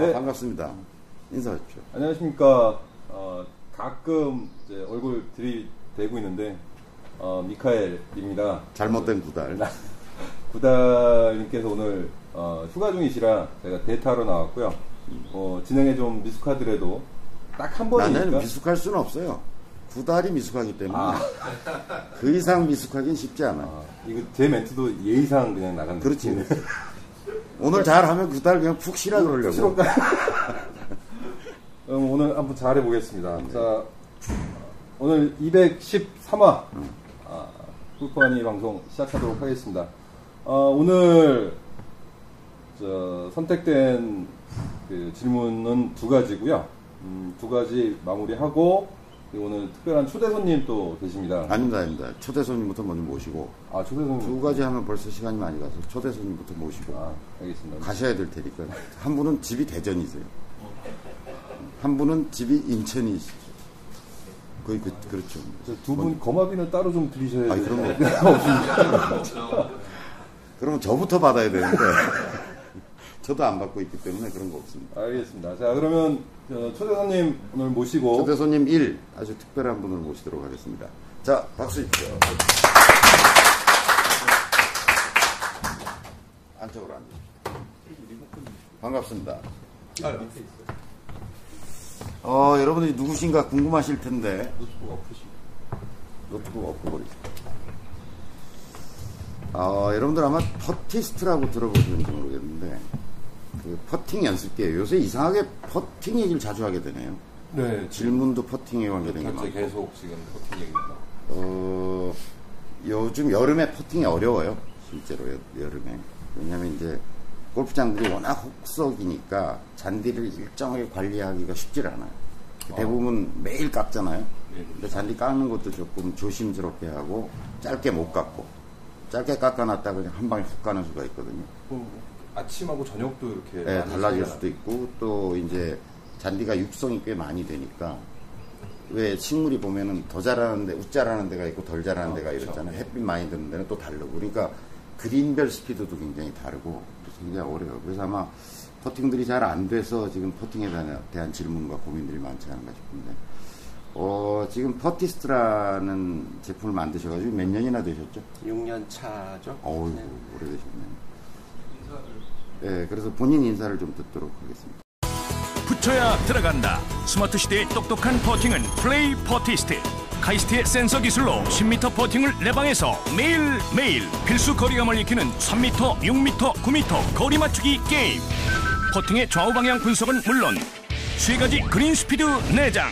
네. 반갑습니다. 인사하십시오. 안녕하십니까. 어, 가끔 이제 얼굴 들이대고 있는데 어, 미카엘입니다. 잘못된 구달. 구달님께서 오늘 어, 휴가 중이시라 제가 데이트하러 나왔고요. 어, 진행에 좀 미숙하더라도 딱 한 번이니까 나는 미숙할 수는 없어요. 구달이 미숙하기 때문에 아. 그 이상 미숙하긴 쉽지 않아. 아, 이거 제 멘트도 예의상 그냥 나간 그렇지. 오늘 잘하면 구달 그냥 푹 쉬라 그러려고. 그럼 오늘 한번 잘해 보겠습니다. 네. 자, 오늘 213화 아, 꿀파니 방송 시작하도록 하겠습니다. 어, 오늘 저, 선택된 그 질문은 두 가지고요. 음, 두 가지 마무리하고 오늘 특별한 초대 손님 또 계십니다. 아닙니다, 아닙니다. 초대 손님부터 먼저 모시고 아, 초대 손님. 두 가지 하면 벌써 시간이 많이 가서 초대 손님부터 모시고 아, 알겠습니다. 가셔야 될 테니까 한 분은 집이 대전이세요. 한 분은 집이 인천이시죠. 거의 그, 그렇죠. 두분 거마비는 따로 좀 드리셔야 돼요. 그런 거 그러면 저부터 받아야 되는데 저도 안 받고 있기 때문에 그런 거 없습니다. 알겠습니다. 자, 그러면 어, 초대 손님 오늘 모시고 초대 손님 1 아주 특별한 분을 모시도록 하겠습니다. 자, 박수 주십시오. 안쪽으로 앉으십시오. 반갑습니다. 어, 여러분들이 누구신가 궁금하실 텐데 노트북 엎어버리죠. 어, 여러분들 아마 퍼티스트라고 들어보셨는지 모르겠는데 그 퍼팅 연습기예요. 요새 이상하게 퍼팅 얘기를 자주 하게 되네요. 네, 질문도 퍼팅에 관계된 게 많고 계속 지금 버튼 얘기입니다. 어, 요즘 여름에 퍼팅이 어려워요. 실제로 여, 여름에. 왜냐면 이제 골프장들이 워낙 혹석이니까 잔디를 일정하게 관리하기가 쉽질 않아요. 대부분 매일 깎잖아요. 근데 잔디 깎는 것도 조금 조심스럽게 하고 짧게 못 깎고 짧게 깎아놨다 그냥 한 방에 훅 가는 수가 있거든요. 그럼 아침하고 저녁도 이렇게 네, 달라질 수도 있고 또 이제 잔디가 육성이 꽤 많이 되니까 왜 식물이 보면은 더 자라는데 웃 자라는 데가 있고 덜 자라는 아, 데가 그렇죠. 이렇잖아요. 햇빛 많이 드는 데는 또 다르고 그러니까 그린별 스피드도 굉장히 다르고 굉장히 어려워요. 그래서 아마 퍼팅들이 잘 안 돼서 지금 퍼팅에 대한, 대한 질문과 고민들이 많지 않은가 싶은데 어, 지금 퍼티스트라는 제품을 만드셔가지고 몇 년이나 되셨죠? 6년 차죠. 어우 네. 오래되셨네요. 네, 그래서 본인 인사를 좀 듣도록 하겠습니다. 붙여야 들어간다. 스마트 시대의 똑똑한 퍼팅은 플레이 퍼티스트. 카이스트의 센서 기술로 10m 퍼팅을 내 방에서 매일매일 필수 거리감을 익히는 3m, 6m, 9m 거리 맞추기 게임. 퍼팅의 좌우 방향 분석은 물론 세 가지 그린 스피드 내장.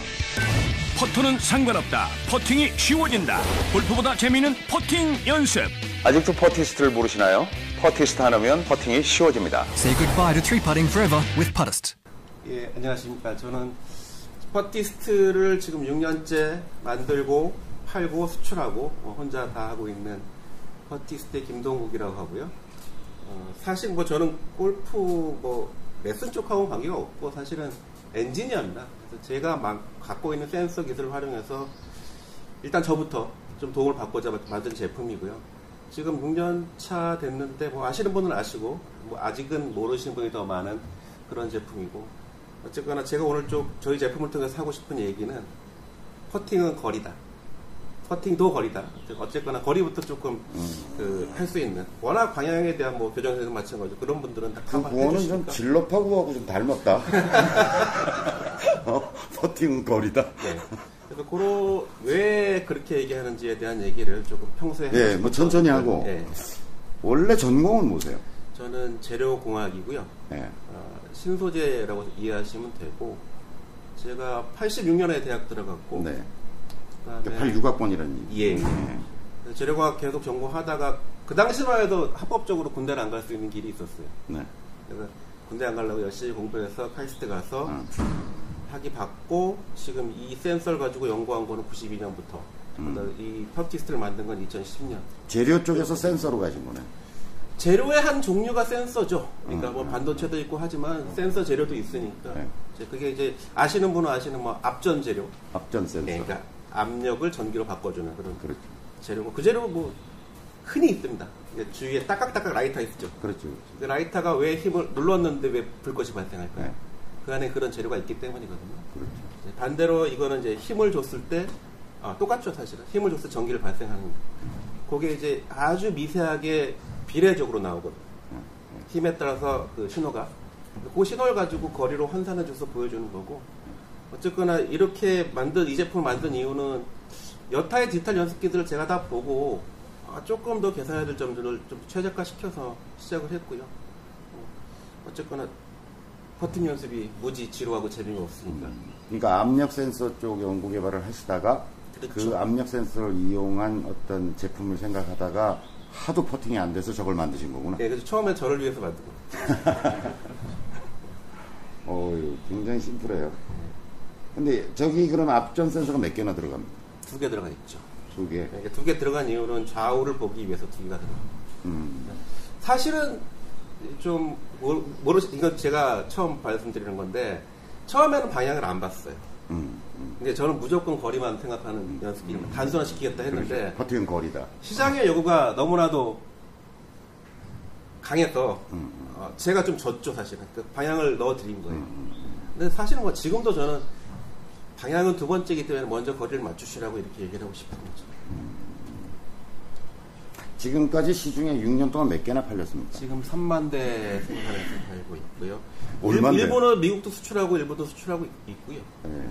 퍼터는 상관없다. 퍼팅이 쉬워진다. 골프보다 재미있는 퍼팅 연습. 아직도 퍼티스트를 모르시나요? 퍼티스트 하나면 퍼팅이 쉬워집니다. Say goodbye to three putting forever with Puttist. 예, 안녕하십니까. 저는 퍼티스트를 지금 6년째 만들고 팔고 수출하고 어, 혼자 다 하고 있는 퍼티스트의 김동국이라고 하고요. 어, 사실 뭐 저는 골프 뭐 레슨 쪽하고는 관계가 없고 사실은 엔지니어입니다. 그래서 제가 막 갖고 있는 센서 기술을 활용해서 일단 저부터 좀 도움을 받고자 만든 제품이고요. 지금 6년 차 됐는데 뭐 아시는 분은 아시고 뭐 아직은 모르시는 분이 더 많은 그런 제품이고 어쨌거나 제가 오늘 좀 저희 제품을 통해서 하고 싶은 얘기는 퍼팅은 거리다. 퍼팅도 거리다. 어쨌거나 거리부터 조금 그 할 수 있는 워낙 방향에 대한 뭐 교정선생 마찬가지 그런 분들은 다그 커버 구호는 좀 해주시니까 진로파구하고 좀 닮았다. 어, 퍼팅 거리다. 네. 그래서 그런 왜 그렇게 얘기하는지에 대한 얘기를 조금 평소에 예, 뭐 천천히 하고. 네. 원래 전공은 뭐세요? 저는 재료공학이고요. 예. 어, 신소재라고 이해하시면 되고 제가 86년에 대학 들어갔고 네. 그다음에 86학번이라는 얘기. 예. 재료공학 계속 전공하다가 그 당시만 해도 합법적으로 군대를 안 갈 수 있는 길이 있었어요. 네. 그래서 군대 안 가려고 열심히 공부해서 카이스트 가서 어. 학위 받고 지금 이 센서를 가지고 연구한 거는 92년부터 음. 이 퍼티스트를 만든 건 2010년. 재료 쪽에서 센서로 가신 거네. 재료의 한 종류가 센서죠. 그러니까 음, 뭐 음. 반도체도 있고 하지만 센서 재료도 있으니까. 네. 이제 그게 이제 아시는 분은 아시는 뭐 압전 재료. 압전 센서. 네, 그러니까 압력을 전기로 바꿔주는 그런 그렇죠. 재료고 그 재료 뭐 흔히 있습니다. 주위에 딱딱딱딱 라이터 있죠. 그렇죠. 그렇죠. 그 라이터가 왜 힘을 눌렀는데 왜 불꽃이 발생할까요? 네. 그 안에 그런 재료가 있기 때문이거든요. 그렇죠. 반대로 이거는 이제 힘을 줬을 때, 아, 똑같죠, 사실은. 힘을 줬을 때 전기를 발생하는 거. 그게 이제 아주 미세하게 비례적으로 나오거든요. 힘에 따라서 그 신호가. 그 신호를 가지고 거리로 환산해줘서 보여주는 거고. 어쨌거나 이렇게 만든, 이 제품을 만든 이유는 여타의 디지털 연습기들을 제가 다 보고 아, 조금 더 개선해야 될 점들을 좀 최적화 시켜서 시작을 했고요. 어, 어쨌거나 버튼 연습이 무지 지루하고 재미가 없으니까. 그러니까 압력 센서 쪽 연구 개발을 하시다가 그 그렇죠. 압력 센서를 이용한 어떤 제품을 생각하다가 하도 퍼팅이 안 돼서 저걸 만드신 거구나. 네, 그래서 처음에 저를 위해서 만든 거예요. 어, 굉장히 심플해요. 근데 저기 그럼 앞전 센서가 몇 개나 들어갑니까? 두개 들어가 있죠. 두 개. 그러니까 두개 들어간 이유는 좌우를 보기 위해서 두 개가 들어가. 음. 사실은 좀 모르, 이건 제가 처음 말씀드리는 건데 처음에는 방향을 안 봤어요. 음. 음. 근데 저는 무조건 거리만 생각하는 연습기를 단순화시키겠다 했는데 퍼팅 거리다. 시장의 요구가 너무나도 강해서 음. 어, 제가 좀 졌죠 사실은 그 방향을 넣어드린 거예요. 근데 사실은 뭐 지금도 저는 방향은 두 번째이기 때문에 먼저 거리를 맞추시라고 이렇게 얘기를 하고 싶은 거죠. 지금까지 시중에 6년 동안 몇 개나 팔렸습니까? 지금 3만 대 생산해서 팔고 있고요. 얼만데? 일, 일본은 미국도 수출하고 일본도 수출하고 있- 있고요. 네.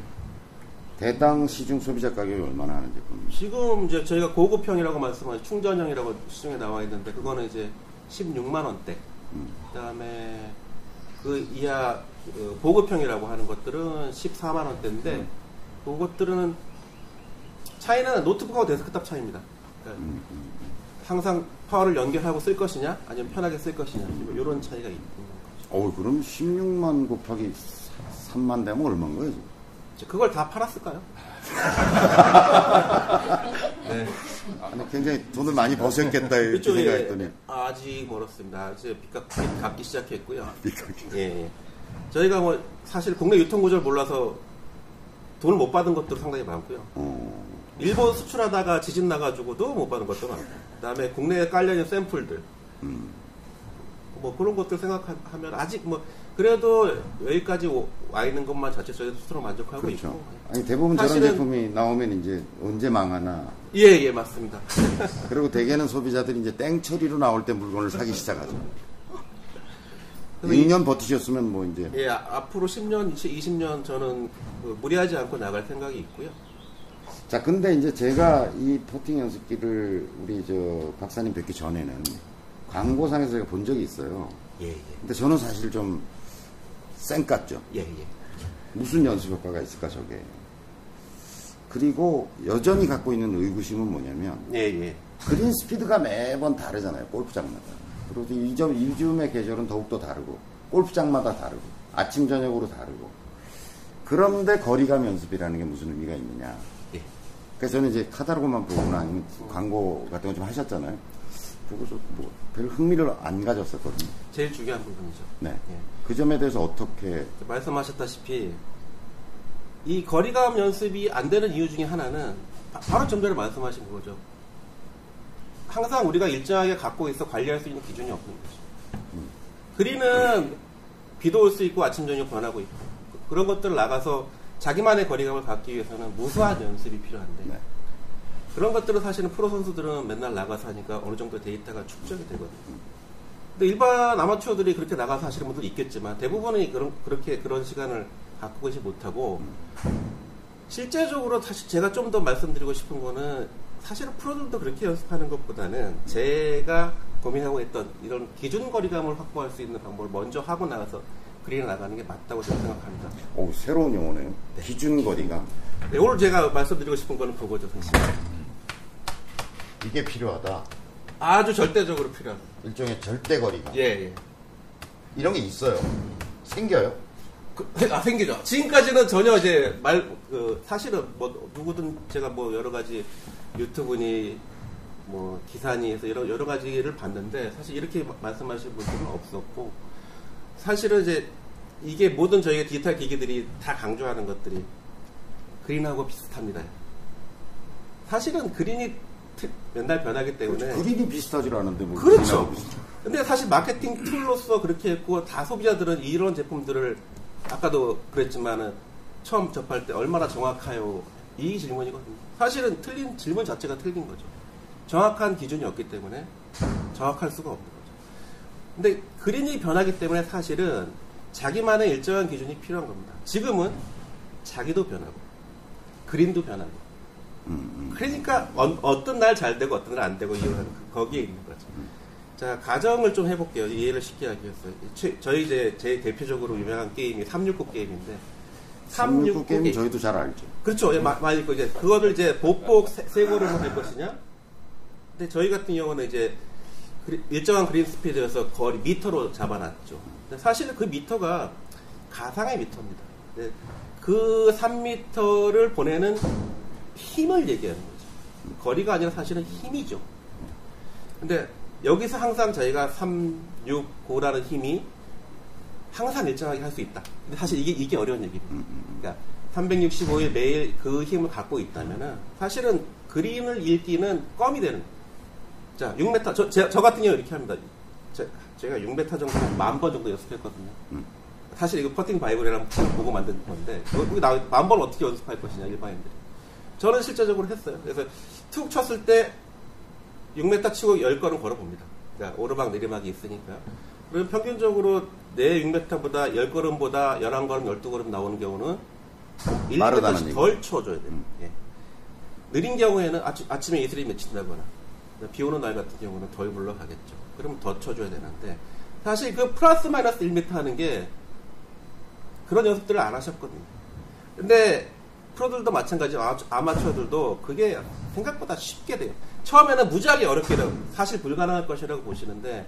대당 시중 소비자 가격이 얼마나 하는 제품입니까? 지금 이제 저희가 고급형이라고 말씀하신 충전형이라고 시중에 나와 있는데 그거는 이제 16만 원대. 그다음에 그 이하 그 보급형이라고 하는 것들은 14만 원대인데 그것들은 차이는 노트북하고 데스크탑 차이입니다. 그러니까 항상 파워를 연결하고 쓸 것이냐 아니면 편하게 쓸 것이냐 이런 차이가 있는 거죠. 어, 그럼 16만 곱하기 3만 되면 얼마인 거예요? 그걸 다 팔았을까요? 네. 아니, 굉장히 돈을 많이 버셨겠다 이렇게 생각했더니 아직 멀었습니다. 이제 빚값 빚 갚기 시작했고요. 빚값이. 예, 예. 저희가 뭐 사실 국내 유통 구조를 몰라서 돈을 못 받은 것도 상당히 많고요. 어, 일본 수출하다가 지진 나가지고도 못 받은 것도 많고. 그다음에 국내에 깔려 있는 샘플들. 뭐 그런 것들 생각하면 아직 뭐 그래도 여기까지 오- 와 있는 것만 자체 저희 스스로 만족하고 그렇죠. 있고. 아니 대부분 저런 제품이 나오면 이제 언제 망하나. 예, 예, 맞습니다. 그리고 대개는 소비자들이 이제 땡처리로 나올 때 물건을 사기 시작하죠. 근데 이- 6년 버티셨으면 뭐 이제 예, 아- 앞으로 10년, 20년 저는 그 무리하지 않고 나갈 생각이 있고요. 자, 근데 이제 제가 이 퍼팅 연습기를 우리 저 박사님 뵙기 전에는 광고상에서 제가 본 적이 있어요. 예, 예. 근데 저는 사실 좀 쌩깠죠. 예, 예. 무슨 연습 효과가 있을까, 저게. 그리고 여전히 갖고 있는 의구심은 뭐냐면, 예, 예. 그린 스피드가 매번 다르잖아요, 골프장마다. 그리고 이 점, 이즘의 계절은 더욱더 다르고, 골프장마다 다르고, 아침, 저녁으로 다르고. 그런데 거리감 연습이라는 게 무슨 의미가 있느냐. 예. 그래서 저는 이제 카타로그만 보거나 아니면 광고 같은 거 좀 하셨잖아요. 보고서 뭐, 별 흥미를 안 가졌었거든요. 제일 중요한 부분이죠. 네. 예. 그 점에 대해서 어떻게, 말씀하셨다시피 이 거리감 연습이 안 되는 이유 중에 하나는 바- 바로 좀 전에 말씀하신 그거죠. 항상 우리가 일정하게 갖고 있어 관리할 수 있는 기준이 없는 거죠. 그리는 비도 올 수 있고 아침 저녁 변하고 있고 그- 그런 것들을 나가서 자기만의 거리감을 갖기 위해서는 무수한 연습이 필요한데 네. 그런 것들은 사실은 프로 선수들은 맨날 나가서 하니까 어느 정도 데이터가 축적이 되거든요. 근데 일반 아마추어들이 그렇게 나가서 하시는 분들이 있겠지만 대부분이 그런 그렇게 그런 시간을 갖고 계시 못하고 실제적으로 사실 제가 좀 더 말씀드리고 싶은 거는 사실은 프로들도 그렇게 연습하는 것보다는 제가 고민하고 있던 이런 기준 거리감을 확보할 수 있는 방법을 먼저 하고 나가서 그린에 나가는 게 맞다고 저는 생각합니다. 오, 새로운 용어네요. 기준 거리가. 네, 오늘 제가 말씀드리고 싶은 거는 그거죠, 사실. 이게 필요하다. 아주 절대적으로 필요한. 일종의 절대 거리가. 예, 예. 이런 게 있어요. 생겨요. 그, 아, 생기죠. 지금까지는 전혀 이제 말, 그, 사실은 뭐, 누구든 제가 뭐 여러 가지 유튜브니, 뭐, 기사니 해서 여러, 여러 가지를 봤는데, 사실 이렇게 마- 말씀하신 분들은 없었고, 사실은 이제 이게 모든 저희가 디지털 기기들이 다 강조하는 것들이 그린하고 비슷합니다. 사실은 그린이 트- 맨날 변하기 때문에 그림이 비슷하지 않은데 뭐 그렇죠. 근데 사실 마케팅 툴로서 그렇게 했고 다 소비자들은 이런 제품들을 아까도 그랬지만은 처음 접할 때 얼마나 정확해요 이 질문이거든요. 사실은 틀린 질문 자체가 틀린 거죠. 정확한 기준이 없기 때문에 정확할 수가 거죠. 근데 그림이 변하기 때문에 사실은 자기만의 일정한 기준이 필요한 겁니다. 지금은 자기도 변하고 그림도 변하고 그러니까 어, 떤날 잘 되고 어떤 날 안 되고 이거는 거기에 있는 거죠. 자 가정을 좀 해볼게요. 이해를 쉽게 하기 위해서 최- 저희 이제 제 대표적으로 유명한 게임이 369 게임인데 369 게임 게임. 저희도 잘 알죠. 그렇죠. 예, 마- 많이 있고 이제 그거를 이제 보폭 세- 세고를 할 것이냐. 근데 저희 같은 경우는 이제 일정한 그린 스피드에서 거리 미터로 잡아놨죠. 사실은 그 미터가 가상의 미터입니다. 근데 그 3미터를 보내는 힘을 얘기하는 거죠. 거리가 아니라 사실은 힘이죠. 근데 여기서 항상 저희가 3, 6, 9라는 힘이 항상 일정하게 할 수 있다. 근데 사실 이게, 이게 어려운 얘기입니다. 그러니까 365일 매일 그 힘을 갖고 있다면은 사실은 그림을 읽기는 껌이 되는 거예요. 자, 6m, 저, 제- 저 같은 경우 이렇게 합니다. 제, 제가 6m 정도 만번 정도 연습했거든요. 사실 이거 퍼팅 바이블이랑 책 보고 만든 건데, 여기 나, 만번 어떻게 연습할 것이냐, 일반인들이. 저는 실제적으로 했어요. 그래서 툭 쳤을 때 6m 치고 10걸음 걸어봅니다. 그러니까 오르막 내리막이 있으니까요. 그럼 평균적으로 내 6m보다 10걸음보다 11걸음, 12걸음 나오는 경우는 빠르다는 1m씩 얘기. 덜 쳐줘야 돼요. 예. 느린 경우에는 아침, 아침에 이슬이 맺힌다거나 비 오는 날 같은 경우는 덜 굴러가겠죠. 그러면 더 쳐줘야 되는데 사실 그 플러스 마이너스 1m 하는 게 그런 연습들을 안 하셨거든요. 근데 프로들도 마찬가지 아- 아마추어들도 그게 생각보다 쉽게 돼요. 처음에는 무지하게 어렵게 돼요. 사실 불가능할 것이라고 보시는데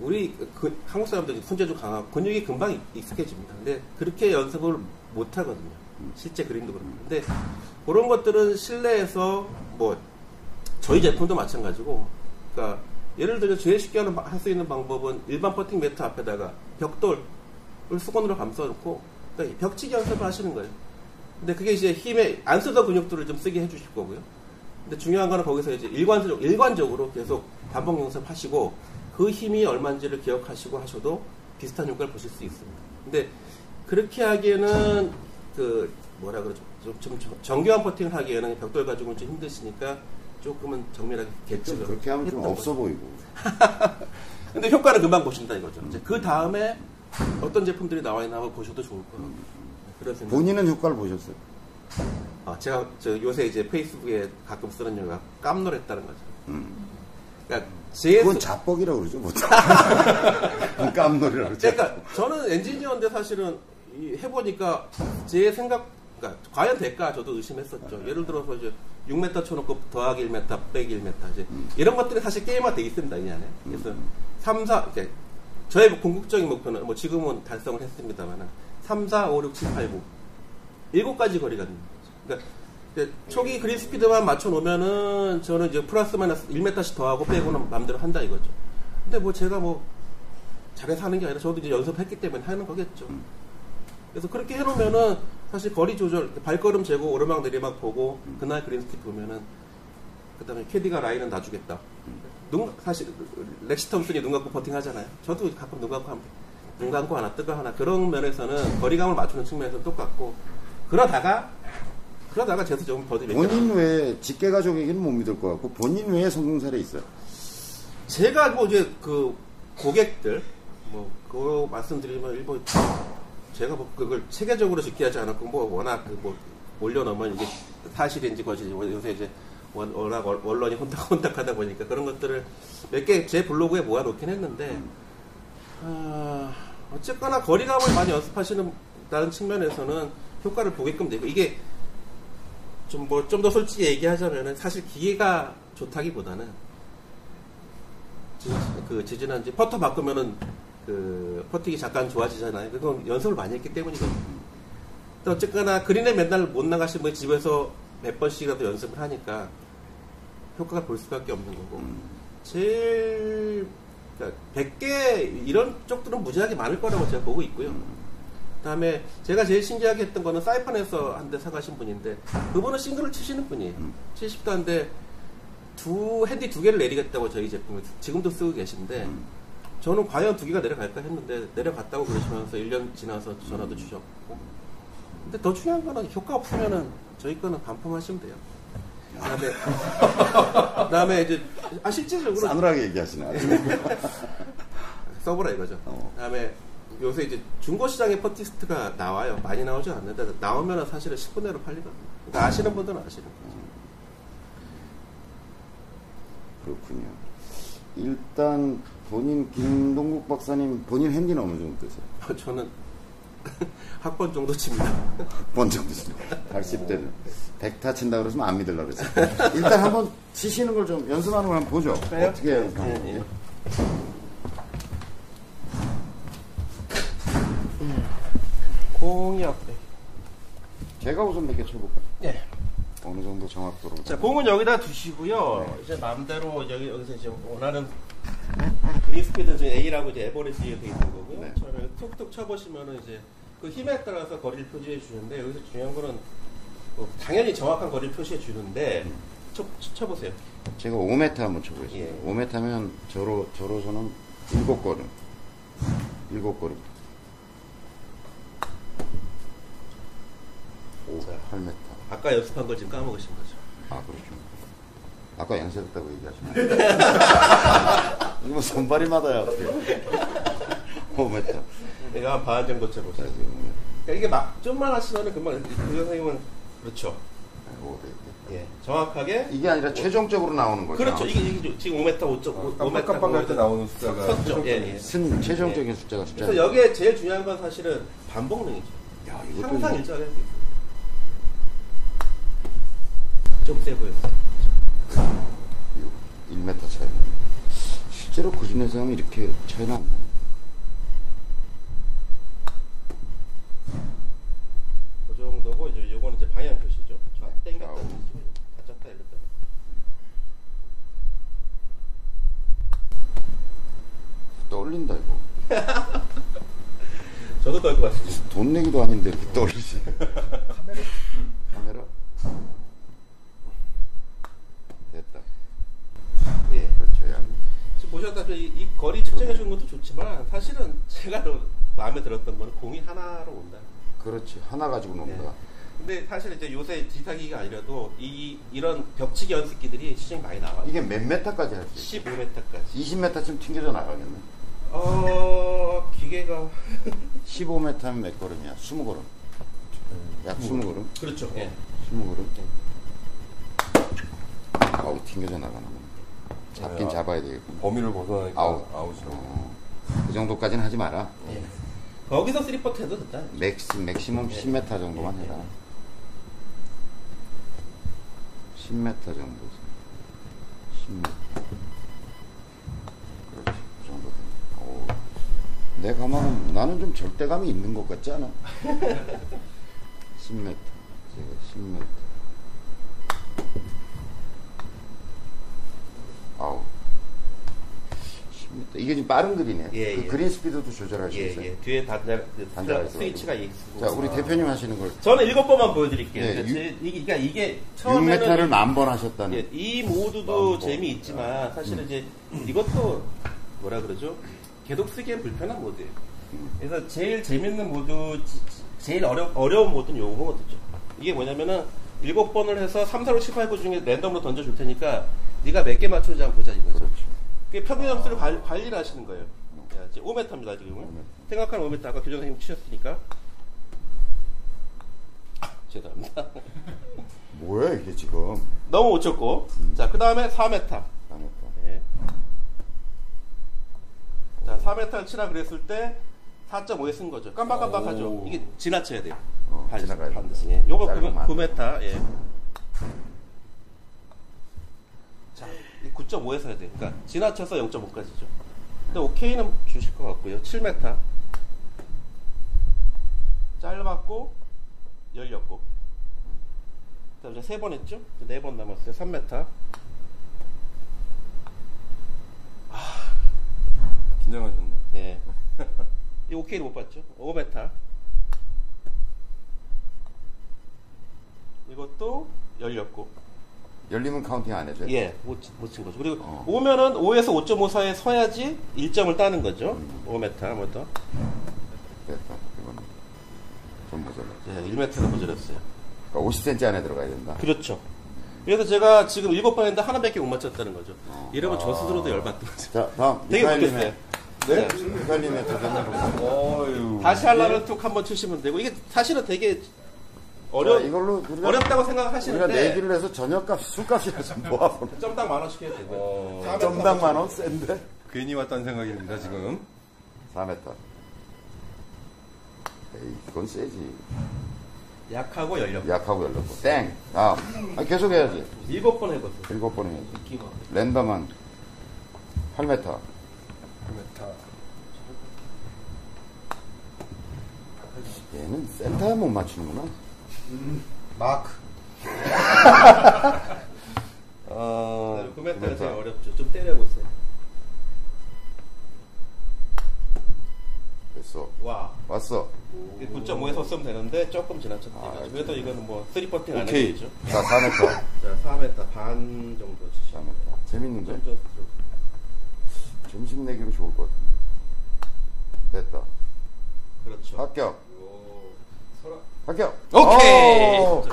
우리 그 한국 사람들이 손재주 강하고 근육이 금방 익- 익숙해집니다. 근데 그렇게 연습을 못 하거든요. 실제 그림도 그렇고. 근데 그런 것들은 실내에서 뭐 저희 제품도 마찬가지고 그러니까 예를 들어 제일 쉽게 할 수 있는 방법은 일반 퍼팅 매트 앞에다가 벽돌을 수건으로 감싸놓고 그러니까 벽치기 연습을 하시는 거예요. 근데 그게 이제 힘에 안 쓰던 근육들을 좀 쓰게 해주실 거고요. 근데 중요한 거는 거기서 이제 일관적, 일관적으로 계속 반복 연습하시고 그 힘이 얼마인지를 기억하시고 하셔도 비슷한 효과를 보실 수 있습니다. 근데 그렇게 하기에는 그 뭐라 그러죠? 좀, 좀 정- 정교한 퍼팅을 하기에는 벽돌 가지고는 좀 힘드시니까 조금은 정밀하게 좀 개측을 그렇게 하면 좀 없어 보이고. 근데 효과는 금방 보신다 이거죠. 이제 그 다음에 어떤 제품들이 나와 있나 한번 보셔도 좋을 것 같아요. 그런 생각. 본인은 효과를 보셨어요? 아, 제가 저 요새 이제 페이스북에 가끔 쓰는 용어가 깜놀했다는 거죠. 그러니까 제 그건 소- 자뻑이라고 그러죠, 보통. 깜놀이라고 그러죠. 그러니까 저는 엔지니어인데 사실은 이 해보니까 제 생각, 그러니까 과연 될까 저도 의심했었죠. 예를 들어서 이제 6m 쳐놓고 더하기 1m, 빼기 1m 이제 이런 것들이 사실 게임화 돼 있습니다 이 안에. 그래서 3, 4 이제 저의 궁극적인 목표는 뭐 지금은 달성을 했습니다만은 3, 4, 5, 6, 7, 8, 9 일곱 가지 거리가 거죠. 그러니까 초기 그린 스피드만 맞춰 놓으면은 저는 이제 플러스 마이너스 1m씩 더하고 빼고는 마음대로 한다 이거죠. 근데 뭐 제가 뭐 잘해서 하는 게 아니라 저도 이제 연습했기 때문에 하는 거겠죠. 그래서 그렇게 해놓으면은 사실 거리 조절, 발걸음 재고 오르막 내리막 보고 그날 그린 스피드 보면은 그다음에 캐디가 라인은 놔주겠다. 눈 사실 렉시 톰슨이 눈 감고 퍼팅 하잖아요. 저도 가끔 눈 감고 합니다. 눈 감고 하나 뜨고 하나 그런 면에서는 거리감을 맞추는 측면에서 똑같고 그러다가 그러다가 제수 조금 버디. 본인 외에 직계 가족에게는 못 믿을 것 같고 본인 외에 성공 사례 있어요. 제가 뭐 이제 그 고객들 뭐 그거 말씀드리면 일본 제가 뭐 그걸 체계적으로 집계하지 않았고 뭐 워낙 그뭐 올려놓으면 이게 사실인지 거짓인지 뭐 요새 이제 원- 워낙 언- 언론이 혼탁혼탁하다 보니까 그런 것들을 몇 개 제 블로그에 모아놓긴 했는데 아, 어쨌거나 거리감을 많이 연습하시는 다는 측면에서는 효과를 보게끔 되고 이게 좀 뭐 좀 더 솔직히 얘기하자면은 사실 기회가 좋다기보다는 지- 그 지지난지 퍼터 바꾸면은 그 퍼팅이 잠깐 좋아지잖아요. 그건 연습을 많이 했기 때문이거든요. 어쨌거나 그린에 맨날 못 나가신 분이 집에서 몇 번씩이라도 연습을 하니까 효과가 볼 수밖에 없는 거고 제일 그러니까 100개 이런 쪽들은 무지하게 많을 거라고 제가 보고 있고요. 그다음에 제가 제일 신기하게 했던 거는 사이판에서 한 대 사가신 분인데 그분은 싱글을 치시는 분이에요. 70도인데 두 핸디 두 개를 내리겠다고 저희 제품을 지금도 쓰고 계신데 음. 저는 과연 두 개가 내려갈까 했는데 내려갔다고 그러시면서 1년 지나서 전화도 주셨고 근데 더 중요한 거는 효과 없으면은 저희 거는 반품하시면 돼요. 그다음에 그다음에 이제 아 실질적으로 싸늘하게 얘기하시네. 써보라 이거죠. 어. 그다음에 요새 이제 중고 시장에 퍼티스트가 나와요. 많이 나오지 않는데 나오면은 사실은 10분 내로 팔리거든요. 그러니까 아시는 분들은 아시는 거죠. 그렇군요. 일단 본인 김동국 박사님 본인 핸디는 어느 정도 되세요? 저는 학번 정도 칩니다. 번 정도 되세요. 80대는 100타 친다 그러시면 안 믿으려고 그랬어요. 일단 한번 치시는 걸 좀 연습하는 걸 한번 보죠. 그래요? 어떻게 연습하는지. 예, 예. 공이 앞에. 제가 우선 몇 개 쳐볼까요? 예. 어느 정도 정확도로. 자, 공은 여기다 두시고요. 이제 마음대로 여기, 여기서 이제 원하는 스피드 중에 A라고 이제 에버리지에 돼 있는 거고요. 네. 저를 툭툭 쳐보시면은 이제 그 힘에 따라서 거리를 표시해 주는데 여기서 중요한 거는 뭐 당연히 정확한 거리를 표시해 주는데 쳐, 쳐보세요. 제가 5m 한번 쳐보겠습니다. 예. 5m면 저로, 저로서는 7걸음. 7걸음. 오, 8m. 아까 연습한 걸 지금 까먹으신 거죠. 아, 그렇죠. 아까 연습했다고 얘기하시네. 이거 뭐 손발이마다야, 어떻게. 5m. 내가 한반 정도 쳐보세요. 그러니까 이게 막 좀만 하시면은 금방 그 선생님은 그렇죠. 500. 예, 정확하게 이게 아니라 최종적으로 나오는 거죠. 그렇죠. 이게, 이게 지금 5m 5.5 깜빡깜빡할 때 나오는 숫자가 섰죠. 예, 예. 쓴 최종적인 숫자가 숫자. 그래서 여기에 제일 중요한 건 사실은 반복능이죠. 야, 이것도 항상 뭐 일정하게 할수 있어요. 좀세 보였어요. 1m 차이. 실제로 구준에서 하면 이렇게 차이는 안 나요. 그 정도고 이제 요거는 이제 방향 표시죠. 자, 땡겼다. 좌우. 다쳤다 이랬다. 떨린다, 이거. 저도 떨것 같습니다. 돈 내기도 아닌데 이렇게 떨리지. 카메라? 카메라? 됐다. 예. 그렇죠, 야. 보셨다시피 이, 이 거리 측정해 주는 것도 좋지만 사실은 제가 더 마음에 들었던 거는 공이 하나로 온다. 그렇지. 하나 가지고 논다. 근데 사실 이제 요새 기타기가 아니라도 이 이런 벽치기 연습기들이 시중에 많이 나와요. 이게 몇 메타까지 할 수 있어? 15m까지. 20m쯤 튕겨져 나가겠네. 어 기계가 15m면 몇 걸음이야? 20걸음. 약 20걸음? 그렇죠. 예. 20걸음. 아우, 튕겨져 나가는 잡긴 네, 잡아야 되겠고. 범위를 벗어나니까 아웃. 아웃이라고. 어, 그 정도까지는 하지 마라. 예. 거기서 3퍼트 해도 된다. maxi, maximum 10m 정도만 해라. 10m 정도. 10m. 그렇지. 그 정도 된다. 오. 내 가망은, 나는 좀 절대감이 있는 것 같지 않아? 10m. 제가 10m. 아우. 10m. 이게 지금 빠른 그리네. 예, 그 예. 그린 스피드도 조절할 수 예, 있어요. 예. 뒤에 단자, 단자가 있어가지고. 스위치가 있고. 자, 우리 대표님 하시는 걸 저는 일곱 번만 보여드릴게요. 네, 그러니까 유- 제- 이게, 그러니까 이게 6m를 처음에는 만번 하셨다는. 예, 이 모드도 재미있지만 사실은 이제 이것도 뭐라 그러죠? 계속 쓰기엔 불편한 모드예요. 그래서 제일 재밌는 모드, 지- 제일 어려, 어려운 모드는 요거 모드죠. 이게 뭐냐면은 일곱 번을 해서 3, 4, 5, 7, 8, 9 중에 랜덤으로 던져줄 테니까 네가 몇 개 맞추는지 한번 보자 이거죠. 그게 평균 점수를 관, 관리를 하시는 거예요. 야, 지금 5m입니다 지금은. 생각하는 5m 아까 교장 선생님 치셨으니까. 아, 죄송합니다. 뭐야 이게 지금? 너무 못 쳤고. 자, 그 다음에 4m. 안 했다. 네. 자, 4m를 치라 그랬을 때 4.5에 쓴 거죠. 깜빡깜빡하죠. 오. 이게 지나쳐야 돼요. 어, 반드시, 지나가야 반드시. 된다. 예. 요거 짧으면 안 9m. 예. 자, 9.5에서 해야 돼요. 그러니까 지나쳐서 0.5까지죠. 근데 오케이는 주실 것 같고요. 7m. 짧았고 열렸고. 그 다음 이제 3번 했죠? 4번 남았어요. 3m. 긴장하셨네. 예. 이 오케이를 못 봤죠? 5m. 이것도 열렸고. 열리면 counting 안 돼? 예, 못, 치- 못친 거죠. 그리고 어. 오면은 5에서 5.5 사이에 서야지 1점을 따는 거죠. 5m 뭐 더. 됐다. 이거는 좀 모자라. 예, 1m가 모자랐어요. 그러니까 50cm 안에 들어가야 된다. 그렇죠. 그래서 제가 지금 7번 했는데 하나밖에 못 맞췄다는 거죠. 이러면 저 스스로도 열받던 거죠. 자, 다음. 되게 웃겼어요. 네? 도전해 볼까요? 어유. 다시 하려면 툭 한번 치시면 되고 이게 사실은 되게 어려 자, 이걸로 우리가, 어렵다고 우리가 생각하시는데 내기를 해서 저녁값, 술값이라 좀 모아보는. 점당 만원 시켜야 되고 어, 점당 만원 센데? 괜히 왔다는 생각입니다, 지금. 4m. 에이, 그건 세지. 약하고 열려. 약하고 열렸고. 땡! 다음. 아, 계속 해야지. 일곱 번 해봤어요. 일곱 번 해야지. 기가. 랜덤은 8m. 얘는 센터에 못 맞추는구나. 마크. 어, 9m가 구메타. 제일 어렵죠. 좀 때려보세요. 됐어. 와. 왔어. 9.5에서 쓰면 되는데 조금 지나쳤다. 아, 이거죠. 그래도 이거는 뭐 3퍼팅 안 오케이. 해야죠. 자, 4m. 자, 4m 반 정도 치시면 4m. 재밌는데? 좀. 점심 내기로 좋을 것 같은데. 됐다. 그렇죠. 합격. 합격. 오케이. 오!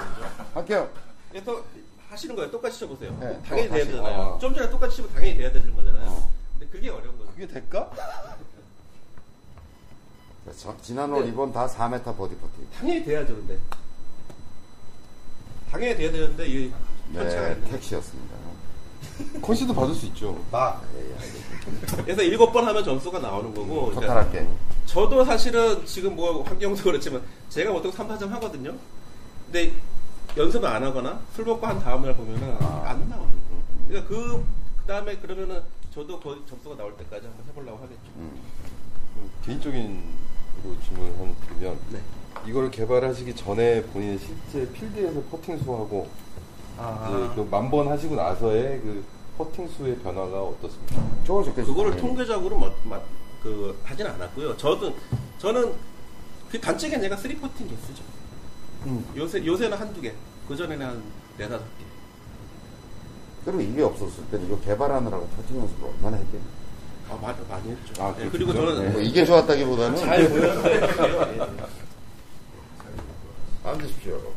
합격. 그래서 하시는 거예요. 똑같이 쳐보세요. 네, 당연히 또 돼야. 되잖아요. 어. 좀 전에 똑같이 치면 당연히 돼야 되는 거잖아요. 어. 근데 그게 어려운 거죠. 그게 될까? 자, 저- 지난 올 네. 이번 다 4m 버디 퍼팅. 당연히 돼야죠, 근데. 당연히 돼야 되는데, 이 네, 거죠. 택시였습니다. 컨시도 받을 수 있죠. 막. 그래서 일곱 번 하면 점수가 나오는 거고. 그러니까 토탈할게. 저도 사실은 지금 뭐 환경도 그렇지만 제가 보통 3, 4점 하거든요. 근데 연습을 안 하거나 술 먹고 한 다음날 보면은 아. 안 나와요. 그러니까 그, 그 다음에 그러면은 저도 거의 점수가 나올 때까지 한번 해보려고 하겠죠. 음. 개인적인 로 질문을 하나 드리면 네. 이걸 개발하시기 전에 본인이 실제 필드에서 퍼팅 수하고 아, 그 만번 하시고 나서의 그 퍼팅 수의 변화가 어떻습니까? 좋아졌겠어. 그거를. 통계적으로 뭐, 마- 그, 하진 않았고요. 저도, 저는 그 단적인 얘가 3포팅 개수죠. 음. 요새, 요새는 한두 개. 그전에는 한 네다섯 개. 그럼 이게 없었을 때는 이거 개발하느라고 퍼팅 연습을 얼마나 했겠니? 아, 많이, 많이 했죠. 아, 네, 그리고 그렇죠. 저는 뭐 이게 좋았다기보다는 잘 보였어요. 앉으십시오, 여러분.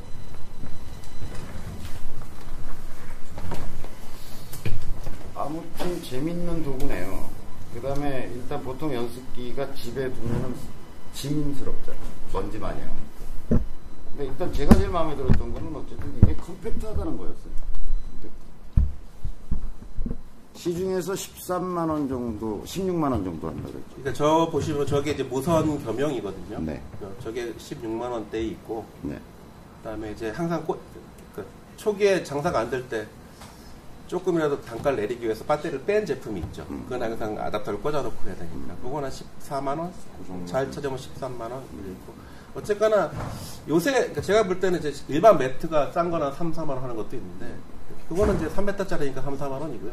아무튼 재밌는 도구네요. 그 다음에 일단 보통 연습기가 집에 두면은 짐스럽죠. 먼지 많이 하고. 근데 일단 제가 제일 마음에 들었던 거는 어쨌든 이게 컴팩트하다는 거였어요. 시중에서 13만 원 정도, 16만 원 정도 한다 그랬죠. 그러니까 저 보시면 저게 이제 무선 겸용이거든요. 네. 어, 저게 16만 원대에 있고 네. 그다음에 이제 항상 꽃, 그 초기에 장사가 안 될 때 조금이라도 단가를 내리기 위해서 배터리를 뺀 제품이 있죠. 음. 그건 항상 아답터를 꽂아놓고 해야 되니까. 그거는 14만 원, 잘 찾으면 13만 원 이렇게 있고. 어쨌거나 요새 그러니까 제가 볼 때는 이제 일반 매트가 싼 거나 3, 4만 원 하는 것도 있는데 그거는 이제 3m짜리니까 3, 4만 원이고요.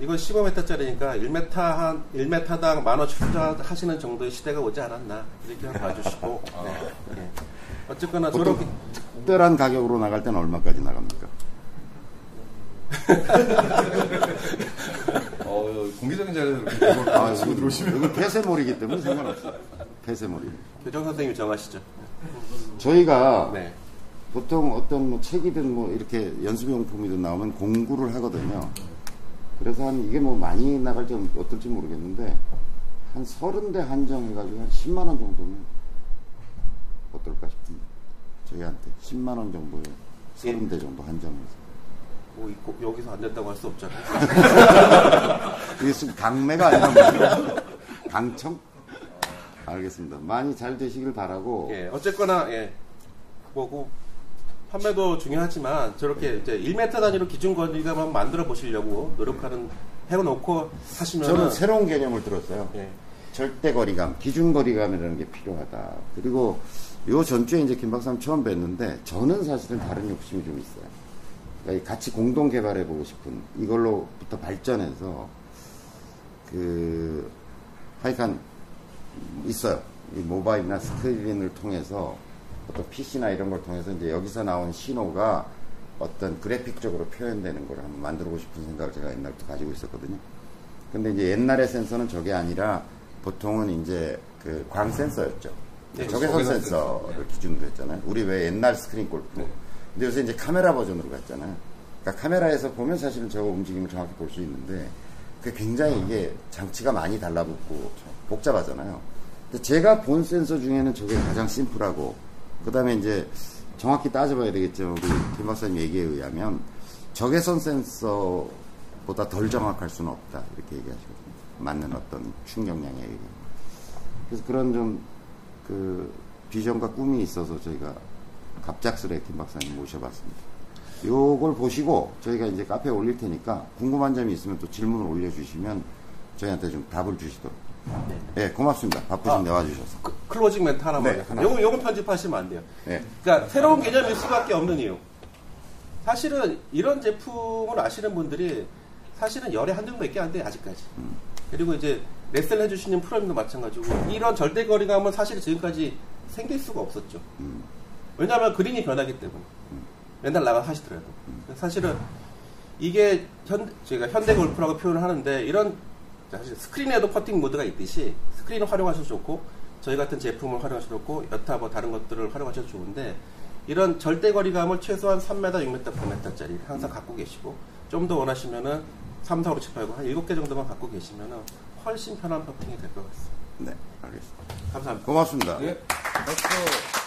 이건 15m짜리니까 1m 한 1m당 만원 출자하시는 정도의 시대가 오지 않았나 이렇게 봐주시고 네. 네. 어쨌거나 저렇게 특별한 가격으로 나갈 때는 얼마까지 나갑니까? 어, 공개적인 자리에서 이렇게 이걸 아, 치고 들어오시면 이건 폐쇄몰이기 때문에 상관없어요. 폐쇄몰이. 교정 선생님이 정하시죠. 저희가 네. 보통 어떤 뭐 책이든 뭐 이렇게 연습용품이든 나오면 공구를 하거든요. 그래서 한 이게 뭐 많이 나갈지 어떨지 모르겠는데 한 서른 대 한정해가지고 한 10만 원 정도면 어떨까 싶습니다. 저희한테 10만 원 정도에 서른 대 정도 한정해서. 뭐 있고 여기서 안 된다고 할 수 없잖아요. 이게 지금 강매가 아니라 뭐죠? 강청? 알겠습니다. 많이 잘 되시길 바라고. 예, 어쨌거나 예. 뭐고 판매도 중요하지만 저렇게 이제 1m 단위로 기준 거리가만 만들어 보시려고 노력하는 해놓고 하시면 저는 새로운 개념을 들었어요. 예. 절대 거리감, 기준 거리감이라는 게 필요하다. 그리고 요 전주에 이제 김 박사님 처음 뵀는데 저는 사실은 다른 욕심이 좀 있어요. 그러니까 같이 공동 개발해 보고 싶은 이걸로부터 발전해서 그 하여간 있어요. 이 모바일이나 스크린을 통해서 어떤 PC나 이런 걸 통해서 이제 여기서 나온 신호가 어떤 그래픽적으로 표현되는 걸 한번 만들고 싶은 생각을 제가 옛날부터 가지고 있었거든요. 근데 이제 옛날의 센서는 저게 아니라 보통은 이제 그 광 센서였죠. 네, 적외선 적외선 센서를 기준으로 했잖아요. 우리 왜 옛날 스크린 골프. 네. 근데 요새 이제 카메라 버전으로 갔잖아요. 그러니까 카메라에서 보면 사실은 저거 움직임을 정확히 볼 수 있는데 그 굉장히 이게 장치가 많이 달라붙고 복잡하잖아요. 근데 제가 본 센서 중에는 저게 가장 심플하고 그다음에 이제 정확히 따져봐야 되겠죠. 우리 김 박사님 얘기에 의하면 적외선 센서보다 덜 정확할 수는 없다 이렇게 얘기하시거든요. 맞는 어떤 충격량에 의해. 그래서 그런 좀 그 비전과 꿈이 있어서 저희가 갑작스레 김 박사님 모셔봤습니다. 요걸 보시고 저희가 이제 카페에 올릴 테니까 궁금한 점이 있으면 또 질문을 올려주시면 저희한테 좀 답을 주시도록. 네, 고맙습니다. 바쁘신 아. 데 와주셔서. 그- closing 멘트 하나만. 네, 하나. 요거, 요거 편집하시면 안 돼요. 네. 그러니까 새로운 개념일 수밖에 없는 이유. 사실은 이런 제품을 아시는 분들이 사실은 열에 한 정도밖에 안 돼요, 아직까지. 그리고 이제 레슨을 해주시는 프로님도 마찬가지고 이런 절대 거리감은 사실 지금까지 생길 수가 없었죠. 왜냐하면 그린이 변하기 때문에. 맨날 나가 하시더라도. 사실은 이게 현, 제가 현대 골프라고 표현을 하는데 이런 사실 스크린에도 퍼팅 모드가 있듯이 스크린을 활용하셔도 좋고 저희 같은 제품을 활용하셔도 좋고 여타 뭐 다른 것들을 활용하셔도 좋은데 이런 절대 거리감을 최소한 3m, 6m, 9m짜리 항상 갖고 계시고 좀 더 원하시면은 3, 4, 5, 6, 7, 8, 9, 한 7개 정도만 갖고 계시면은 훨씬 편한 퍼팅이 될 것 같습니다. 네, 알겠습니다. 감사합니다. 고맙습니다. 예. 박수.